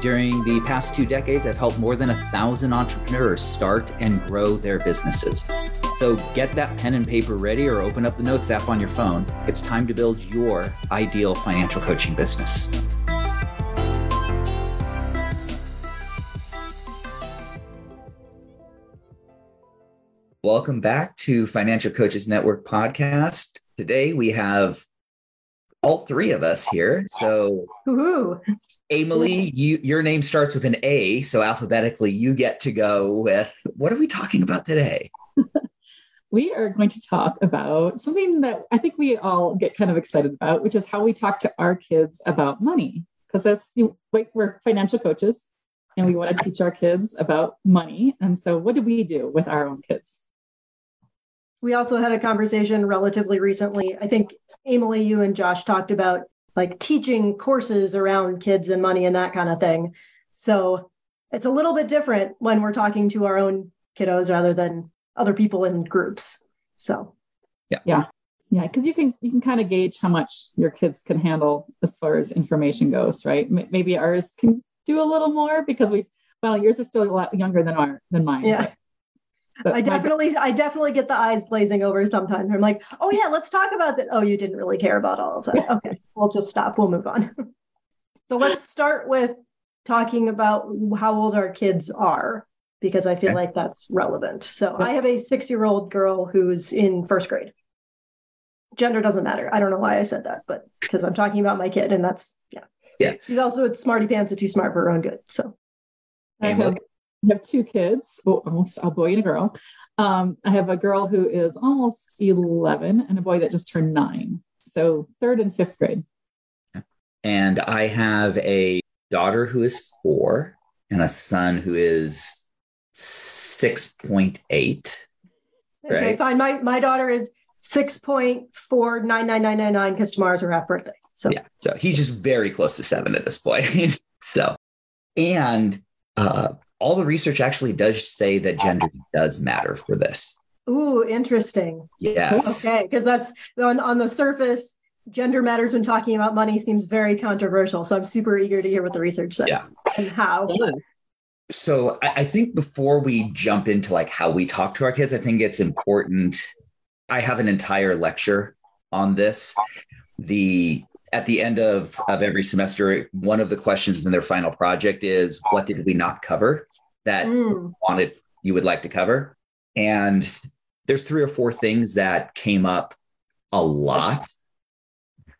during the past two decades, I've helped more than a thousand entrepreneurs start and grow their businesses. So get that pen and paper ready or open up the Notes app on your phone. It's time to build your ideal financial coaching business. Welcome back to Financial Coaches Network podcast. Today we have all three of us here. So, Woo-hoo. Emily, you your name starts with an A, so alphabetically you get to go with what are we talking about today? we are going to talk about something that I think we all get kind of excited about, which is how we talk to our kids about money. Because that's you like we're financial coaches and we want to teach our kids about money. And so what do we do with our own kids? We also had a conversation relatively recently. I think Emily, you and Josh talked about like teaching courses around kids and money and that kind of thing. So it's a little bit different when we're talking to our own kiddos rather than other people in groups. So yeah. Yeah. Yeah, because you can you can kind of gauge how much your kids can handle as far as information goes, right? M- maybe ours can do a little more because we well, yours are still a lot younger than our than mine. Yeah. I definitely I definitely get the eyes glazing over sometimes. I'm like, oh yeah, let's talk about that. Oh, you didn't really care about all of that. Okay, we'll just stop. We'll move on. so let's start with talking about how old our kids are because I feel Okay. like that's relevant. So I have a six-year-old girl who's in first grade. Gender doesn't matter. I don't know why I said that, but because I'm talking about my kid, and that's yeah. Yeah. She's also a smarty pants and too smart for her own good. So I Emily? have, I have two kids, oh, almost a boy and a girl. Um, I have a girl who is almost 11 and a boy that just turned nine. So third and fifth grade. And I have a daughter who is four and a son who is 6.8. Okay, fine. My my daughter is six point four nine nine nine nine nine because tomorrow's her half birthday. So Yeah. So he's just very close to seven at this point. so, and uh, all the research actually does say that gender does matter for this. ooh, interesting. Yes. Okay, because that's on on the surface, gender matters when talking about money seems very controversial. So I'm super eager to hear what the research says Yeah. and how. So I, I think before we jump into like how we talk to our kids, I think it's important. I have an entire lecture on this. The at the end of, of every semester, one of the questions in their final project is what did we not cover that Mm, wanted you would like to cover? And there's three or four things that came up a lot.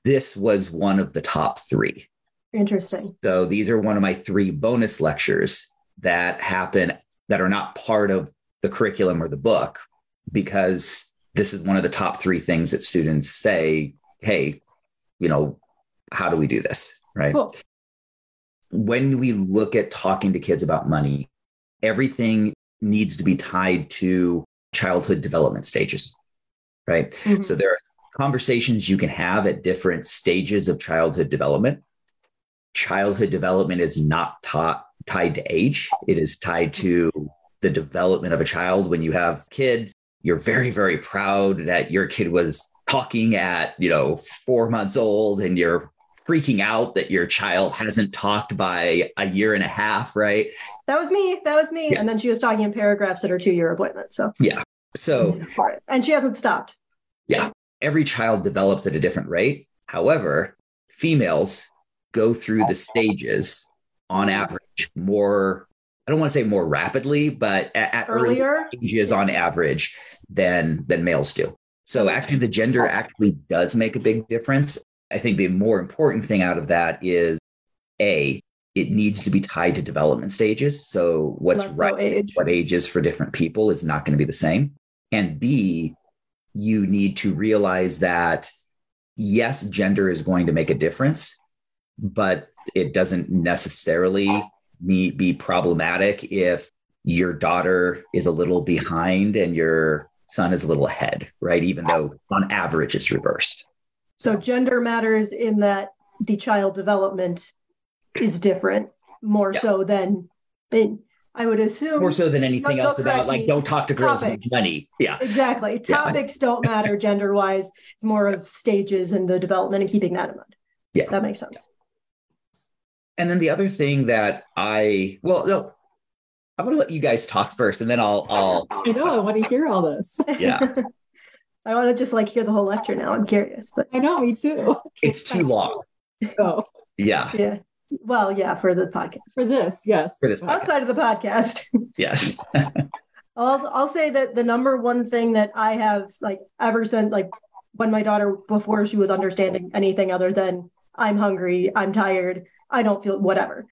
This was one of the top three. interesting. So these are one of my three bonus lectures that happen that are not part of the curriculum or the book because this is one of the top three things that students say, hey, you know, how do we do this? Right. Cool. When we look at talking to kids about money, everything needs to be tied to childhood development stages. Right. Mhm. So there are conversations you can have at different stages of childhood development. Childhood development is not taught tied to age. It is tied to the development of a child. When you have a kid, you're very, very proud that your kid was talking at, you know, four months old and you're freaking out that your child hasn't talked by a year and a half, right? That was me. That was me. Yeah. And then she was talking in paragraphs at her two-year appointment. So yeah. So. And she hasn't stopped. Yeah. Every child develops at a different rate. However, females go through the stages on average more, I don't want to say more rapidly, but at, at Earlier. ages on average than than males do. So actually the gender oh. actually does make a big difference. I think the more important thing out of that is A, it needs to be tied to development stages. So what's less right age. what ages for different people is not going to be the same. And B, you need to realize that yes, gender is going to make a difference, but it doesn't necessarily be, be problematic if your daughter is a little behind and your son is a little ahead, right? Even though on average it's reversed. So gender matters in that the child development is different more Yeah. so than in, I would assume More so than anything else about correct like don't talk to girls with Topics. money. Yeah. exactly Yeah. topics don't matter gender wise. It's more of stages in the development and keeping that in mind. Yeah. That makes sense. And then the other thing that I well no, I'm gonna let you guys talk first and then I'll I'll I know. I want to hear all this. yeah. I want to just like hear the whole lecture now. I'm curious, but I know. Me too. It's too long. Oh, Yeah. yeah. Well, yeah, for the podcast. for this, yes. For this podcast. Outside of the podcast, Yes. I'll I'll say that the number one thing that I have like ever since like when my daughter before she was understanding anything other than I'm hungry, I'm tired, I don't feel whatever.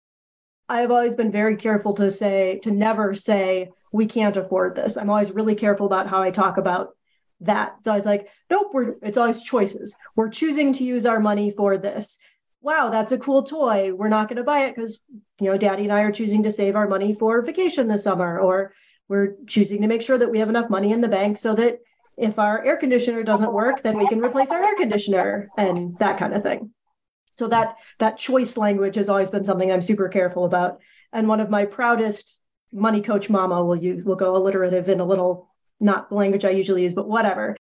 I've always been very careful to say to never say we can't afford this. I'm always really careful about how I talk about that. So I was like, nope, we're it's always choices. We're choosing to use our money for this. Wow, that's a cool toy. We're not going to buy it because you know, daddy and I are choosing to save our money for vacation this summer or we're choosing to make sure that we have enough money in the bank so that if our air conditioner doesn't work then we can replace our air conditioner and that kind of thing so that that choice language has always been something i'm super careful about. And one of my proudest money coach mama will use will go alliterative in a little not the language i usually use but whatever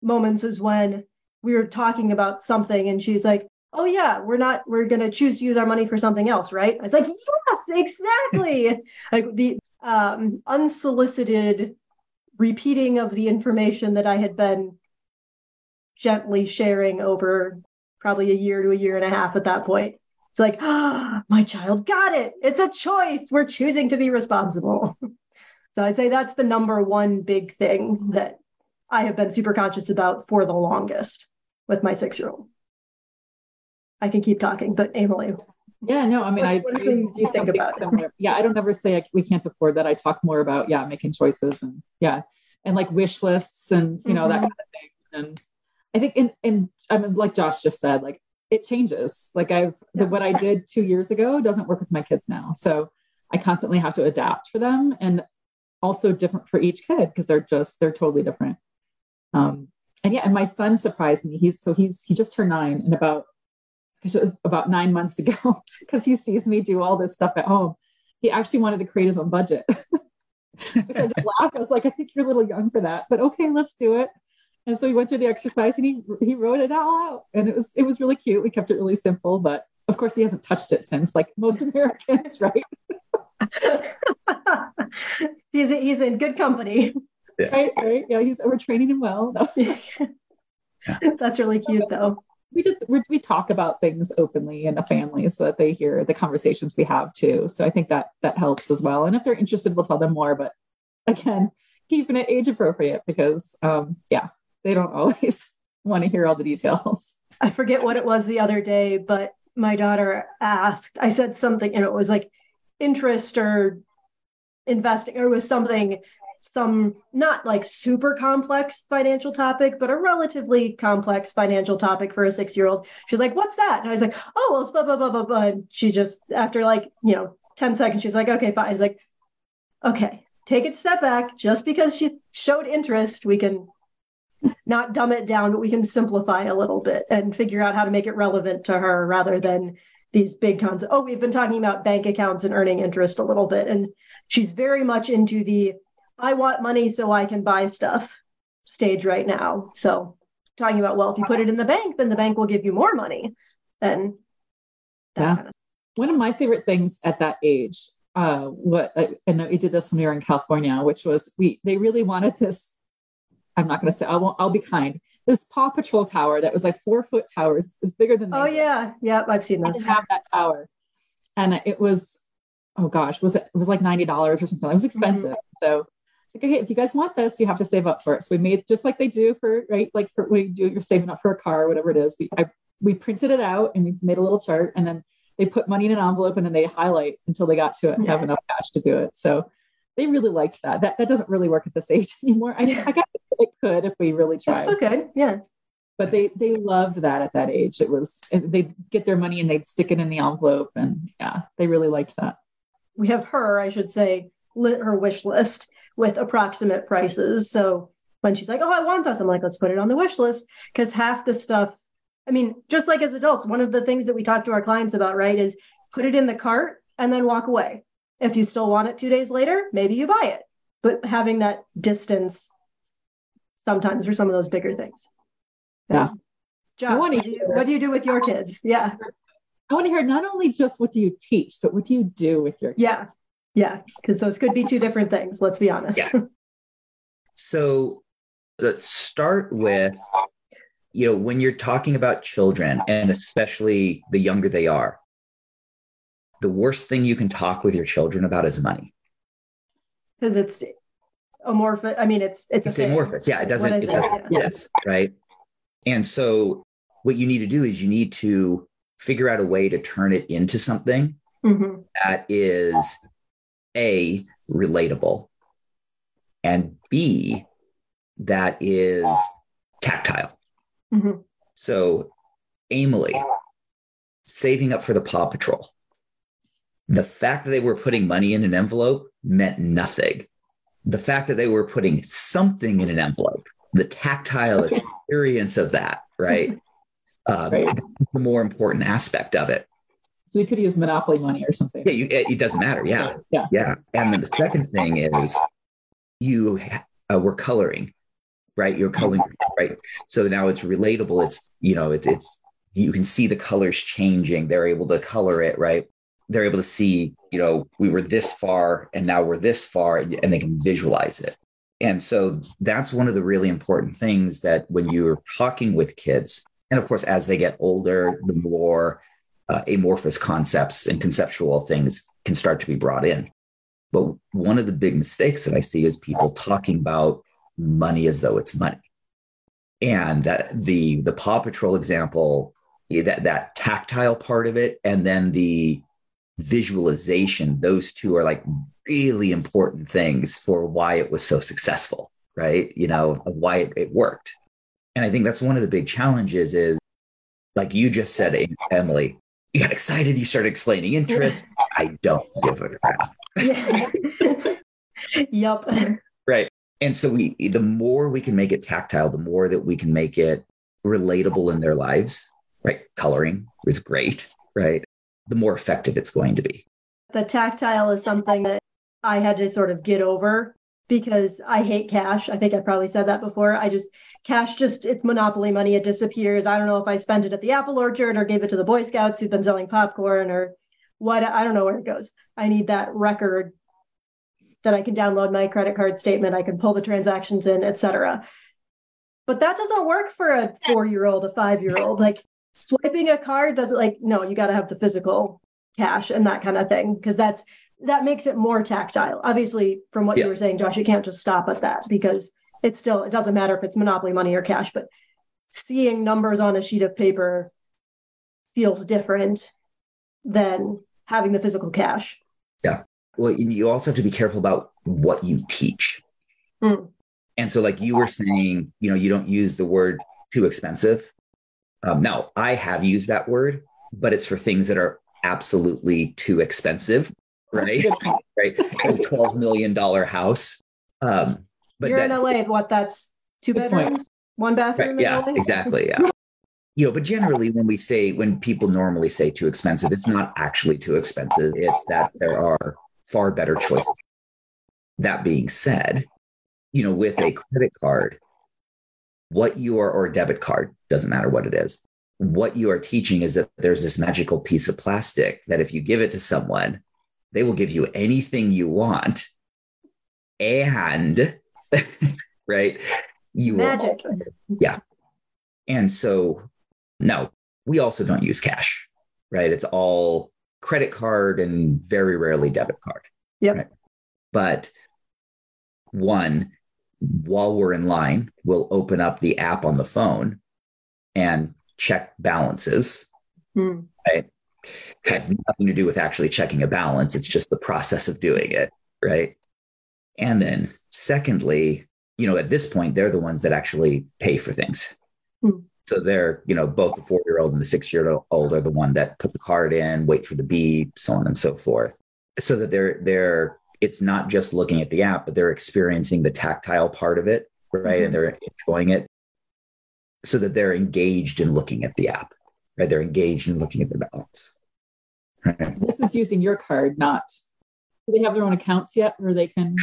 moments is when we were talking about something and she's like oh yeah we're not we're to choose to use our money for something else right? It's like yes exactly. Like the um, unsolicited repeating of the information that I had been gently sharing over probably a year to a year and a half at that point. It's like, ah, my child got it. It's a choice. We're choosing to be responsible. so I'd say that's the number one big thing that I have been super conscious about for the longest with my six year old. I can keep talking, but Emily, Yeah, no, I mean, I, what I do you think about similar. Yeah, I don't ever say like, we can't afford that. I talk more about yeah, making choices and yeah, and like wish lists and you know that Mhm. kind of thing. And I think in in I mean, like Josh just said, like it changes. Like I've Yeah. the, what I did two years ago doesn't work with my kids now, so I constantly have to adapt for them and also different for each kid because they're just they're totally different. Um, and yeah, and my son surprised me. He's so he's he just turned nine and about it was about nine months ago because he sees me do all this stuff at home. He actually wanted to create his own budget, which I just laughed. I was like, I think you're a little young for that, but okay, let's do it. And so he went through the exercise and he he wrote it all out, and it was it was really cute. We kept it really simple, but of course he hasn't touched it since, like most Americans, right? he's he's in good company. right, right. Yeah, he's we're training him well. No. That's really cute, though. we just we, we talk about things openly in the family so that they hear the conversations we have too so i think that that helps as well and if they're interested we'll tell them more but again keeping it age appropriate because um yeah they don't always want to hear all the details I forget what it was the other day, but my daughter asked, I said something, and it was like interest or investing, or it was something, some not like super complex financial topic, but a relatively complex financial topic for a six year old. She's like, What's that? And I was like, Oh, well, it's blah, blah, blah, blah, blah. And she just, after like, you know, 10 seconds, she's like, Okay, fine. I was like, Okay, take a step back. Just because she showed interest, we can not dumb it down, but we can simplify a little bit and figure out how to make it relevant to her rather than these big concepts. Oh, we've been talking about bank accounts and earning interest a little bit. And she's very much into the I want money so I can buy stuff stage right now. So talking about, well, if you put it in the bank, then the bank will give you more money. And that Yeah. kind of one of my favorite things at that age uh what I, and we did this when we were in california which was we they really wanted this i'm not going to say i won't i'll be kind this paw patrol tower that was like four foot towers it was bigger than Oh were. yeah. Yeah, I've seen this. have that tower. And it was, oh gosh, was it, it was like $90 or something. It was mm-hmm. expensive. So it's like, okay, if you guys want this, you have to save up for it. So we made just like they do for, right? Like for when you do, you're saving up for a car or whatever it is. We, I, we printed it out and we made a little chart and then they put money in an envelope and then they highlight until they got to it and have enough cash to do it. So they really liked that. That, that doesn't really work at this age anymore. I I it could if we really tried still good. Yeah. but they they loved that at that age it was they'd get their money and they'd stick it in the envelope and yeah they really liked that we have her, I should say, lit her wish list with approximate prices. So when she's like, "Oh, I want this," I'm like, "Let's put it on the wish list," because half the stuff. I mean, just like as adults, one of the things that we talk to our clients about, right, is put it in the cart and then walk away. If you still want it two days later, maybe you buy it. But having that distance sometimes for some of those bigger things. Yeah. Josh, what do, you, what do you do with your kids? Yeah. I want to hear not only just what do you teach, but what do you do with your kids? Yeah. Yeah. Because those could be two different things. Let's be honest. Yeah. So let's start with, you know, when you're talking about children and especially the younger they are, the worst thing you can talk with your children about is money. Because it's amorphous. I mean, it's it's, it's amorphous. Yeah, it doesn't. It, it doesn't yeah. Yes, right. And so, what you need to do is you need to figure out a way to turn it into something mm-hmm. that is a relatable and b that is tactile. Mm-hmm. So, Emily saving up for the Paw Patrol. The fact that they were putting money in an envelope meant nothing the fact that they were putting something in an envelope, the tactile experience of that, right? Um, right. the more important aspect of it. So we could use monopoly money or something. Yeah, you, it, it, doesn't matter. Yeah, yeah, yeah. And then the second thing is you uh, were coloring, right? You're coloring, right? So now it's relatable. It's you know, it's it's you can see the colors changing. They're able to color it, right? They're able to see, you know, we were this far and now we're this far, and they can visualize it. And so that's one of the really important things that when you're talking with kids, and of course, as they get older, the more uh, amorphous concepts and conceptual things can start to be brought in. But one of the big mistakes that I see is people talking about money as though it's money. And that the the Paw Patrol example, that that tactile part of it, and then the visualization, those two are like really important things for why it was so successful, right? You know, why it, it worked. And I think that's one of the big challenges is like you just said, Emily, you got excited, you started explaining interest. I don't give a crap. yep. Right. And so we the more we can make it tactile, the more that we can make it relatable in their lives, right? Coloring is great, right? The more effective it's going to be. The tactile is something that I had to sort of get over because I hate cash. I think I probably said that before. I just cash just it's monopoly money. It disappears. I don't know if I spent it at the apple orchard or gave it to the Boy Scouts who've been selling popcorn or what. I don't know where it goes. I need that record that I can download my credit card statement. I can pull the transactions in, etc. But that doesn't work for a four-year-old, a five-year-old. Like swiping a card doesn't like no you got to have the physical cash and that kind of thing because that's that makes it more tactile. Obviously from what yeah. you were saying josh you can't just stop at that because it's still it doesn't matter if it's monopoly money or cash but seeing numbers on a sheet of paper feels different than having the physical cash. Yeah. Well you also have to be careful about what you teach. Mm. and so like you were saying you know you don't use the word too expensive um, now, I have used that word, but it's for things that are absolutely too expensive, right? right. A twelve million dollar house. Um, but you're that, in LA. What? That's two bedrooms, one bathroom. Right, yeah, exactly. Yeah. you know, but generally, when we say when people normally say too expensive, it's not actually too expensive. It's that there are far better choices. That being said, you know, with a credit card, what you are or a debit card doesn't matter what it is. What you are teaching is that there's this magical piece of plastic that if you give it to someone they will give you anything you want. And right you magic. Will, yeah. And so no we also don't use cash right? It's all credit card and very rarely debit card. Yep. Right? but one while we're in line, we'll open up the app on the phone and check balances. Hmm. Right. Has nothing to do with actually checking a balance. It's just the process of doing it. Right. And then, secondly, you know, at this point, they're the ones that actually pay for things. Hmm. So they're, you know, both the four year old and the six year old are the one that put the card in, wait for the beep, so on and so forth. So that they're they're it's not just looking at the app, but they're experiencing the tactile part of it, right? Mhm. And they're enjoying it so that they're engaged in looking at the app, right? They're engaged in looking at the balance. Right. This is using your card, not. Do they have their own accounts yet where they can?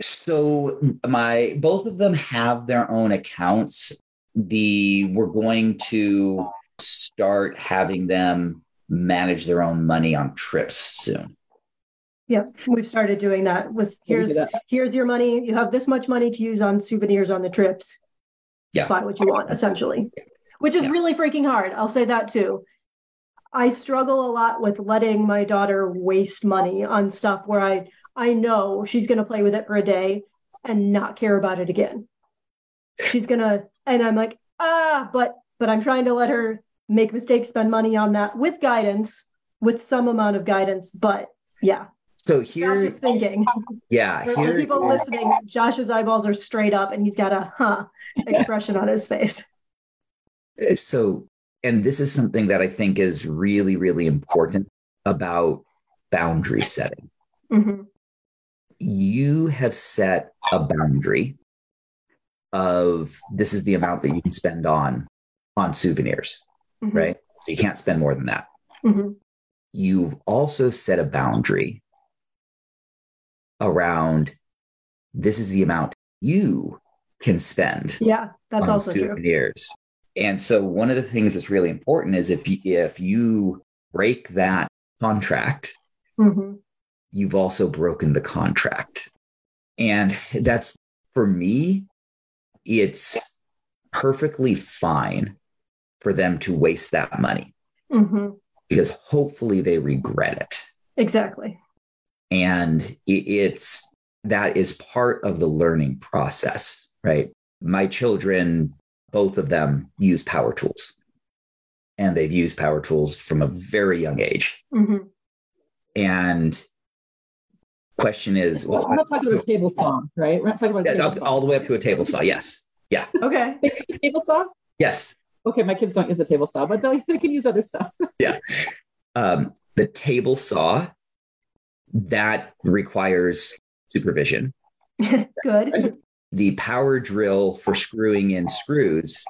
So my both of them have their own accounts. The we're going to start having them manage their own money on trips soon. Yep, we've started doing that with here's do that? here's your money. You have this much money to use on souvenirs on the trips. Yeah. Buy what you want, essentially. Which is Yeah. really freaking hard. I'll say that too. I struggle a lot with letting my daughter waste money on stuff where I I know she's gonna play with it for a day and not care about it again. She's gonna and I'm like, ah, but but I'm trying to let her make mistakes, spend money on that with guidance, with some amount of guidance. But yeah, So Josh here, is thinking. yeah, For here people listening, Josh's eyeballs are straight up and he's got a huh expression on his face. so and this is something that I think is really, really important about boundary setting. Mhm. You have set a boundary of this is the amount that you can spend on on souvenirs, Mhm. right? So you can't spend more than that. Mhm. You've also set a boundary around this is the amount you can spend Yeah, that's also true. And so one of the things that's really important is if you, if you break that contract, Mhm. you've also broken the contract. And that's for me, it's perfectly fine for them to waste that money Mhm. because hopefully they regret it. Exactly. And it's that is part of the learning process, right? My children, both of them use power tools and they've used power tools from a very young age. Mhm. And question is, well, We're not talking about a table saw, right? We're not talking about a table all, the way up to a table saw. Yes. Yeah. Okay. They use a table saw? Yes. Okay, my kids don't use the table saw, but they, they can use other stuff. Yeah. Um, the table saw that requires supervision. Good. The power drill for screwing in screws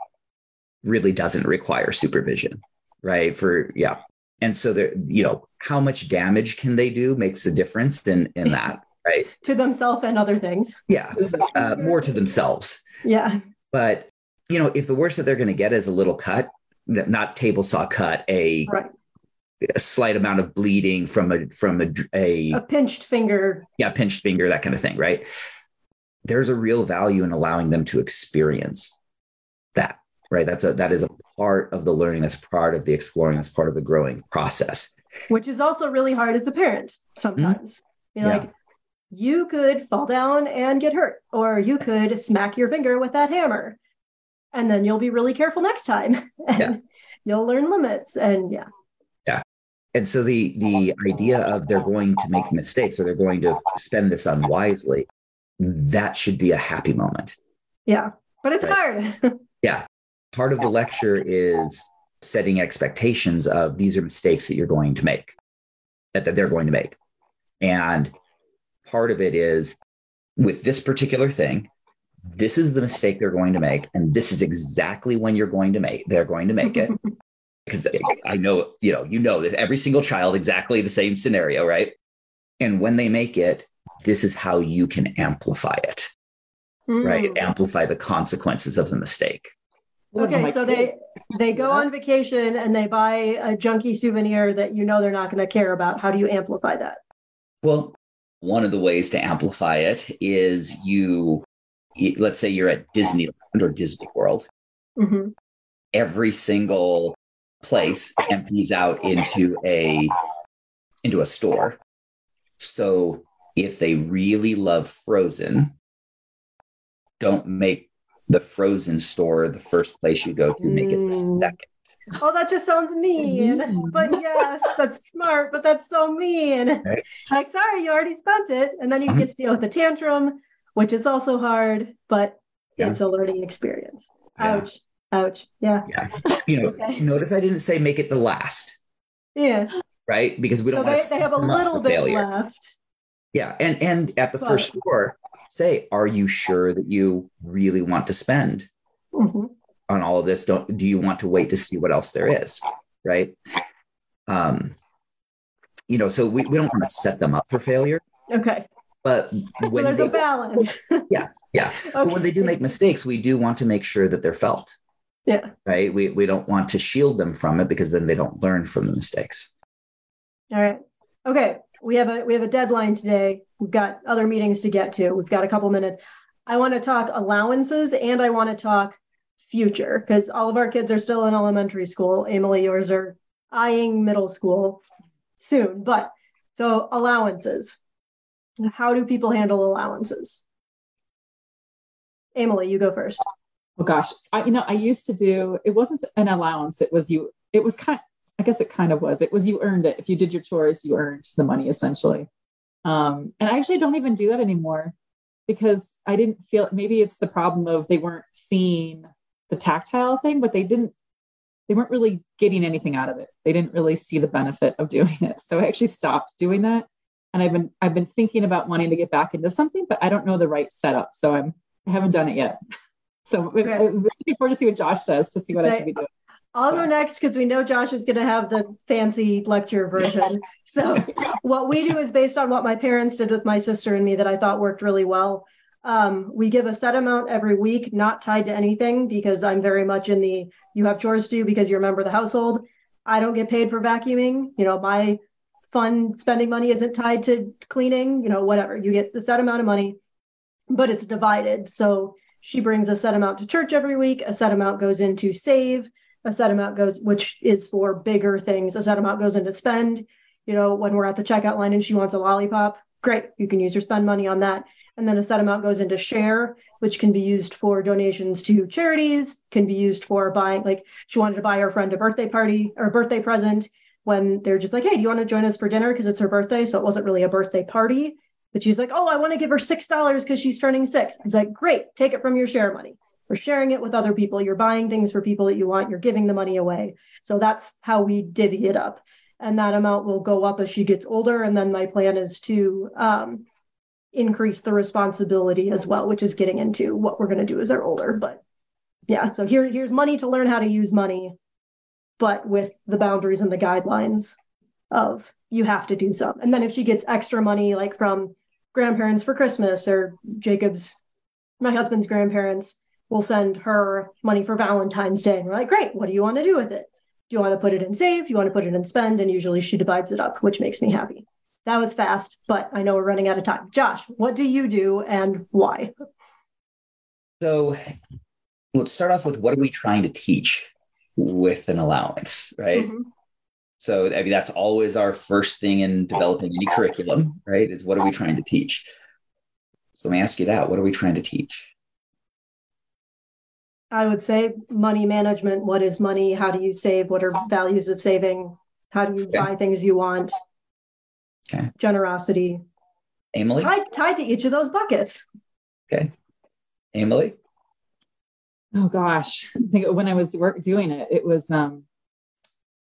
really doesn't require supervision, right? For yeah. And so there, you know, how much damage can they do makes a difference in in that, right? To themselves and other things. Yeah. Uh, more to themselves. Yeah. But you know, if the worst that they're going to get is a little cut, not table saw cut, a, Right. A slight amount of bleeding from a from a, a A pinched finger. yeah pinched finger, that kind of thing, right? There's a real value in allowing them to experience that, right? That's a that is a part of the learning. That's part of the exploring. That's part of the growing process. which is also really hard as a parent sometimes. Mm-hmm. You're Yeah. like, you could fall down and get hurt, or you could smack your finger with that hammer, and then you'll be really careful next time, and Yeah. you'll learn limits. And yeah, And so the the idea of they're going to make mistakes or they're going to spend this unwisely, that should be a happy moment. yeah, but it's Right. hard. part of the lecture is setting expectations of these are mistakes that you're going to make that, that they're going to make and part of it is with this particular thing this is the mistake they're going to make and this is exactly when you're going to make they're going to make it because i know you know you know that every single child exactly the same scenario right and when they make it this is how you can amplify it right Mm. amplify the consequences of the mistake Okay, so they they go Yeah. on vacation and they buy a junky souvenir that you know they're not going to care about. How do you amplify that? Well, one of the ways to amplify it is you, let's say you're at Disneyland or Disney World. hmm Every single place empties out into a into a store. So if they really love Frozen, don't make the Frozen store the first place you go to. Make it the Mm. second. Oh, that just sounds mean. Mm. But yes, that's smart, but that's so mean. Right. Like, sorry, you already spent it. And then you Mhm. get to deal with the tantrum, which is also hard, but Yeah. it's a learning experience. Yeah. Ouch. Ouch. Yeah. Yeah. You know, Okay. notice I didn't say make it the last, Yeah. right? Because we don't want they, to they have a set them up little bit failure. left. Yeah. And and at the But- first floor, say, are you sure that you really want to spend Mhm. on all of this? Don't do you want to wait to see what else there is? Right. Um, you know, so we, we don't want to set them up for failure, Okay. but So when there's they, a balance. Yeah, yeah. but when they do make mistakes, we do want to make sure that they're felt. Yeah. Right. We we don't want to shield them from it because then they don't learn from the mistakes. All right. Okay. We have a we have a deadline today. We've got other meetings to get to. We've got a couple minutes. I want to talk allowances and I want to talk future because all of our kids are still in elementary school. Emily, yours are eyeing middle school soon. But so allowances. How do people handle allowances? Emily, you go first. Oh gosh, I, you know, I used to do. It wasn't an allowance. It was you. It was kind. I guess it kind of was. It was you earned it. If you did your chores, you earned the money essentially. Um, and I actually don't even do that anymore because I didn't feel. Maybe it's the problem of they weren't seeing the tactile thing, but they didn't. They weren't really getting anything out of it. They didn't really see the benefit of doing it. So I actually stopped doing that. And I've been I've been thinking about wanting to get back into something, but I don't know the right setup. So I'm I haven't done it yet. So Okay. I'm looking forward to see what Josh says to see what I should be doing. I'll go next because we know Josh is going to have the fancy lecture version. So, what we do is based on what my parents did with my sister and me that I thought worked really well. Um, we give a set amount every week, not tied to anything, because I'm very much in the you have chores to do because you're a member of the household. I don't get paid for vacuuming. You know, my fun spending money isn't tied to cleaning, you know, whatever. You get the set amount of money, but it's divided. So, she brings a set amount to church every week, a set amount goes into save a set amount goes, which is for bigger things. A set amount goes into spend. You know, when we're at the checkout line and she wants a lollipop, great, you can use your spend money on that. And then a set amount goes into share, which can be used for donations to charities, can be used for buying, like she wanted to buy her friend a birthday party or a birthday present when they're just like, hey, do you want to join us for dinner? Because it's her birthday. So it wasn't really a birthday party. But she's like, oh, I want to give her $6 because she's turning six. It's like, great, take it from your share money. You're sharing it with other people. You're buying things for people that you want. You're giving the money away. So that's how we divvy it up. And that amount will go up as she gets older. And then my plan is to um, increase the responsibility as well, which is getting into what we're going to do as they're older. But yeah, so here, here's money to learn how to use money, but with the boundaries and the guidelines of you have to do some. And then if she gets extra money, like from grandparents for Christmas or Jacob's, my husband's grandparents, will send her money for Valentine's Day. And we're like, great, what do you want to do with it? Do you want to put it in save? Do you want to put it in spend? And usually she divides it up, which makes me happy. That was fast, but I know we're running out of time. Josh, what do you do and why? So let's start off with what are we trying to teach with an allowance, right? Mhm. So I mean that's always our first thing in developing any curriculum, right? Is what are we trying to teach? So let me ask you that. What are we trying to teach? I would say money management. What is money? How do you save? What are values of saving? How do you Okay. buy things you want? Okay. Generosity. Emily? Tied, tied to each of those buckets. Okay. Emily? Oh gosh, I think when I was work doing it, it was um,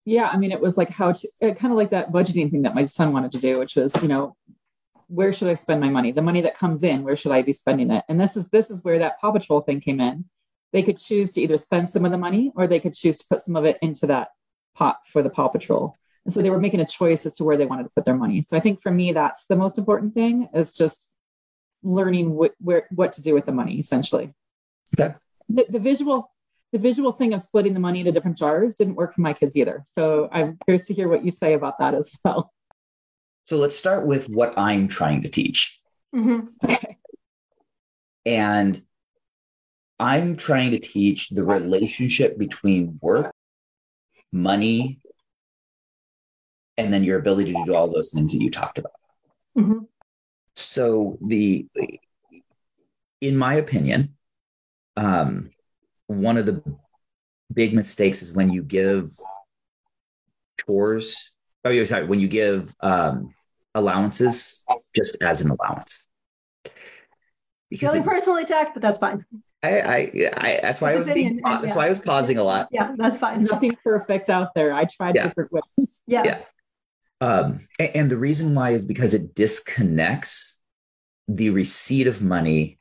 yeah. I mean, it was like how to uh, kind of like that budgeting thing that my son wanted to do, which was you know, where should I spend my money? The money that comes in, where should I be spending it? And this is this is where that Paw Patrol thing came in. They could choose to either spend some of the money or they could choose to put some of it into that pot for the Paw Patrol. And so they were making a choice as to where they wanted to put their money. So I think for me, that's the most important thing is just learning what where what to do with the money essentially Okay. the, the visual the visual thing of splitting the money into different jars didn't work for my kids either so i'm curious to hear what you say about that as well So let's start with what I'm trying to teach. Mhm. okay And I'm trying to teach the relationship between work, money, and then your ability to do all those things that you talked about. Mhm. So the in my opinion, um, one of the big mistakes is when you give chores. Oh, yeah, sorry. When you give um, allowances just as an allowance, because Feeling it- personally attacked, but that's fine. I, I, I that's why I was being, Opinion, and that's yeah. why I was pausing a lot. Yeah, that's there's fine. nothing perfect out there i tried Yeah. different ways Yeah. Yeah. Um, and the reason why is because it disconnects the receipt of money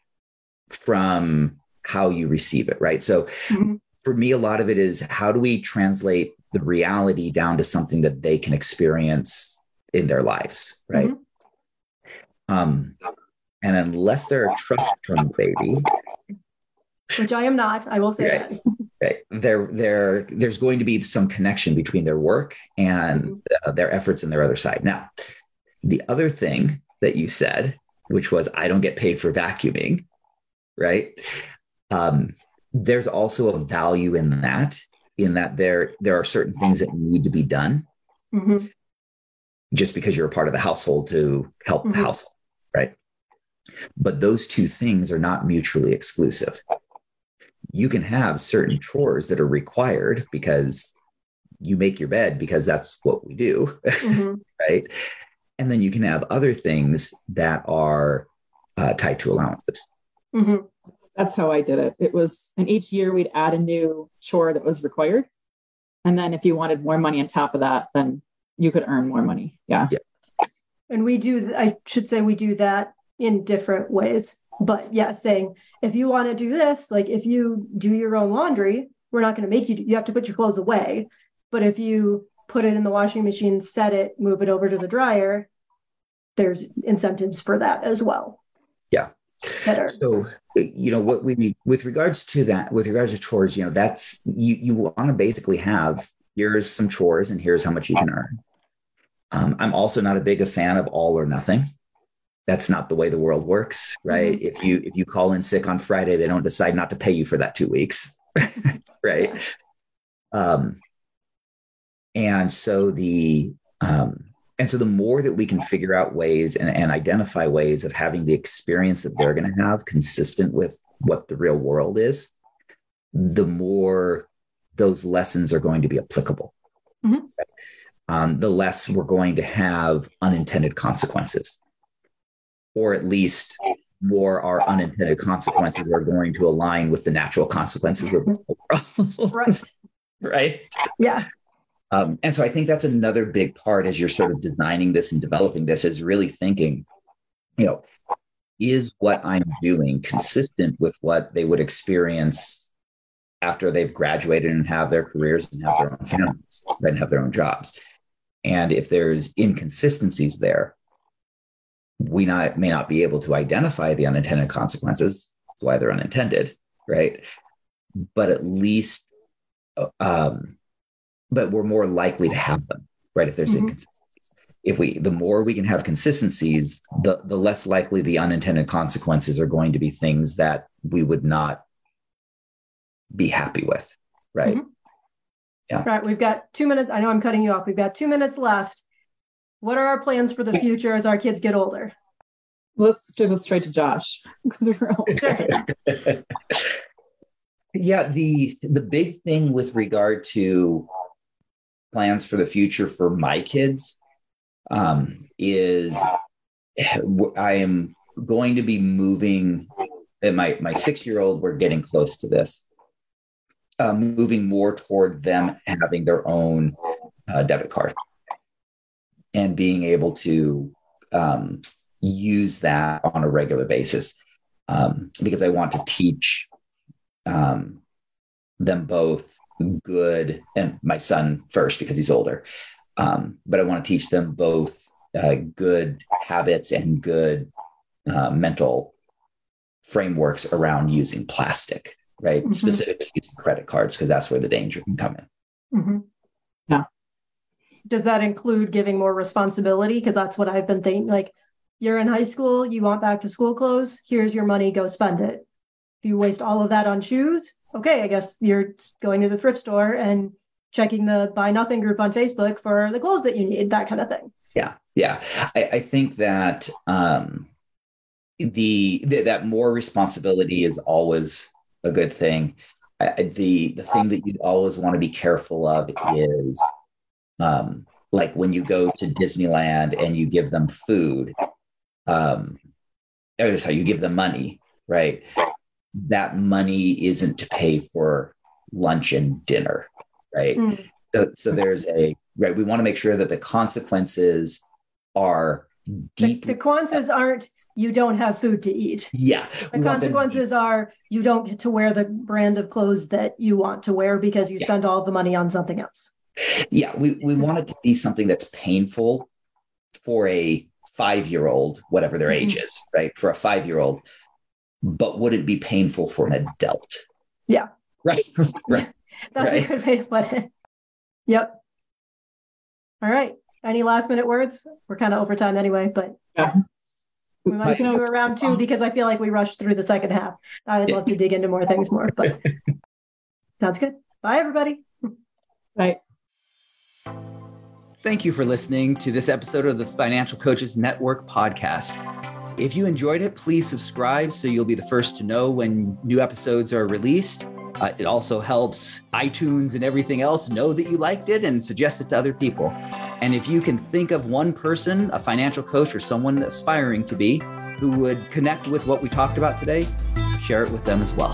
from how you receive it, right? So mm-hmm. for me, a lot of it is how do we translate the reality down to something that they can experience in their lives, right? Mm-hmm. Um, and unless they're a trust fund baby, which I am not, I will say right, that. Right. There, there, there's going to be some connection between their work and mm-hmm. uh, their efforts and their other side. Now, the other thing that you said, which was I don't get paid for vacuuming, right? Um, there's also a value in that, in that there there are certain things that need to be done. Mm-hmm. Just because you're a part of the household to help mm-hmm. the household, right? But those two things are not mutually exclusive. You can have certain chores that are required because you make your bed because that's what we do, mm-hmm. right? And then you can have other things that are uh, tied to allowances. That's how I did it. It was, and each year we'd add a new chore that was required. And then if you wanted more money on top of that, then you could earn more money. Yeah. yeah. And we do, I should say, we do that in different ways. But yeah, saying if you want to do this, like if you do your own laundry, we're not going to make you, you have to put your clothes away. But if you put it in the washing machine, set it, move it over to the dryer, there's incentives for that as well. Better. So, you know, what we, with regards to that, with regards to chores, you know, that's, you, you want to basically have, here's some chores and here's how much you can earn. Um, I'm also not a big a fan of all or nothing that's not the way the world works right mm-hmm. if you if you call in sick on friday they don't decide not to pay you for that two weeks right um and so the um and so the more that we can figure out ways and, and identify ways of having the experience that they're going to have consistent with what the real world is the more those lessons are going to be applicable mm-hmm. um, the less we're going to have unintended consequences or at least more our unintended consequences are going to align with the natural consequences of the world. right. right. Yeah. Um, and so I think that's another big part as you're sort of designing this and developing this is really thinking, you know, is what I'm doing consistent with what they would experience after they've graduated and have their careers and have their own families and have their own jobs? And if there's inconsistencies there, we not may not be able to identify the unintended consequences why they're unintended right but at least um but we're more likely to have them right? If there's mm-hmm. inconsistencies. If we the more we can have consistencies the the less likely the unintended consequences are going to be things that we would not be happy with right? Mm-hmm. yeah. Right. We've got two minutes. I know i'm cutting you off. We've got two minutes left. What are our plans for the future as our kids get older? Let's go straight to Josh because we're all Yeah, the the big thing with regard to plans for the future for my kids um, is I am going to be moving. My my six year old, we're getting close to this. Uh, moving more toward them having their own uh, debit card and being able to um, use that on a regular basis um, because I want to teach um, them both good and my son first because he's older. Um, but I want to teach them both uh, good habits and good uh, mental frameworks around using plastic, right? Mm-hmm. Specifically using credit cards because that's where the danger can come in. Mm-hmm. Yeah does that include giving more responsibility? Because that's what I've been thinking. Like, you're in high school, you want back to school clothes, here's your money, go spend it. If you waste all of that on shoes, okay, I guess you're going to the thrift store and checking the buy nothing group on Facebook for the clothes that you need, that kind of thing. Yeah. Yeah. I, I think that um, the, the, that more responsibility is always a good thing. I, the the thing that you'd always want to be careful of is um, like when you go to Disneyland and you give them food, um, how you give them money, right? That money isn't to pay for lunch and dinner, right? Mm. So, so there's a right? We want to make sure that the consequences are deep. The, the consequences aren't you don't have food to eat. Yeah. The consequences are you don't get to wear the brand of clothes that you want to wear because you yeah. spend all the money on something else. Yeah, we, we want it to be something that's painful for a five year old, whatever their mm-hmm. age is, right? For a five year old, but would it be painful for an adult? Yeah. Right. right. That's right. a good way to put it. Yep. All right. Any last minute words? We're kind of over time anyway, but yeah. we might do a round two because I feel like we rushed through the second half. I'd love to dig into more things more, but sounds good. Bye, everybody. Bye. Thank you for listening to this episode of the Financial Coaches Network podcast. If you enjoyed it, please subscribe so you'll be the first to know when new episodes are released. Uh, it also helps iTunes and everything else know that you liked it and suggest it to other people. And if you can think of one person, a financial coach or someone aspiring to be, who would connect with what we talked about today, share it with them as well.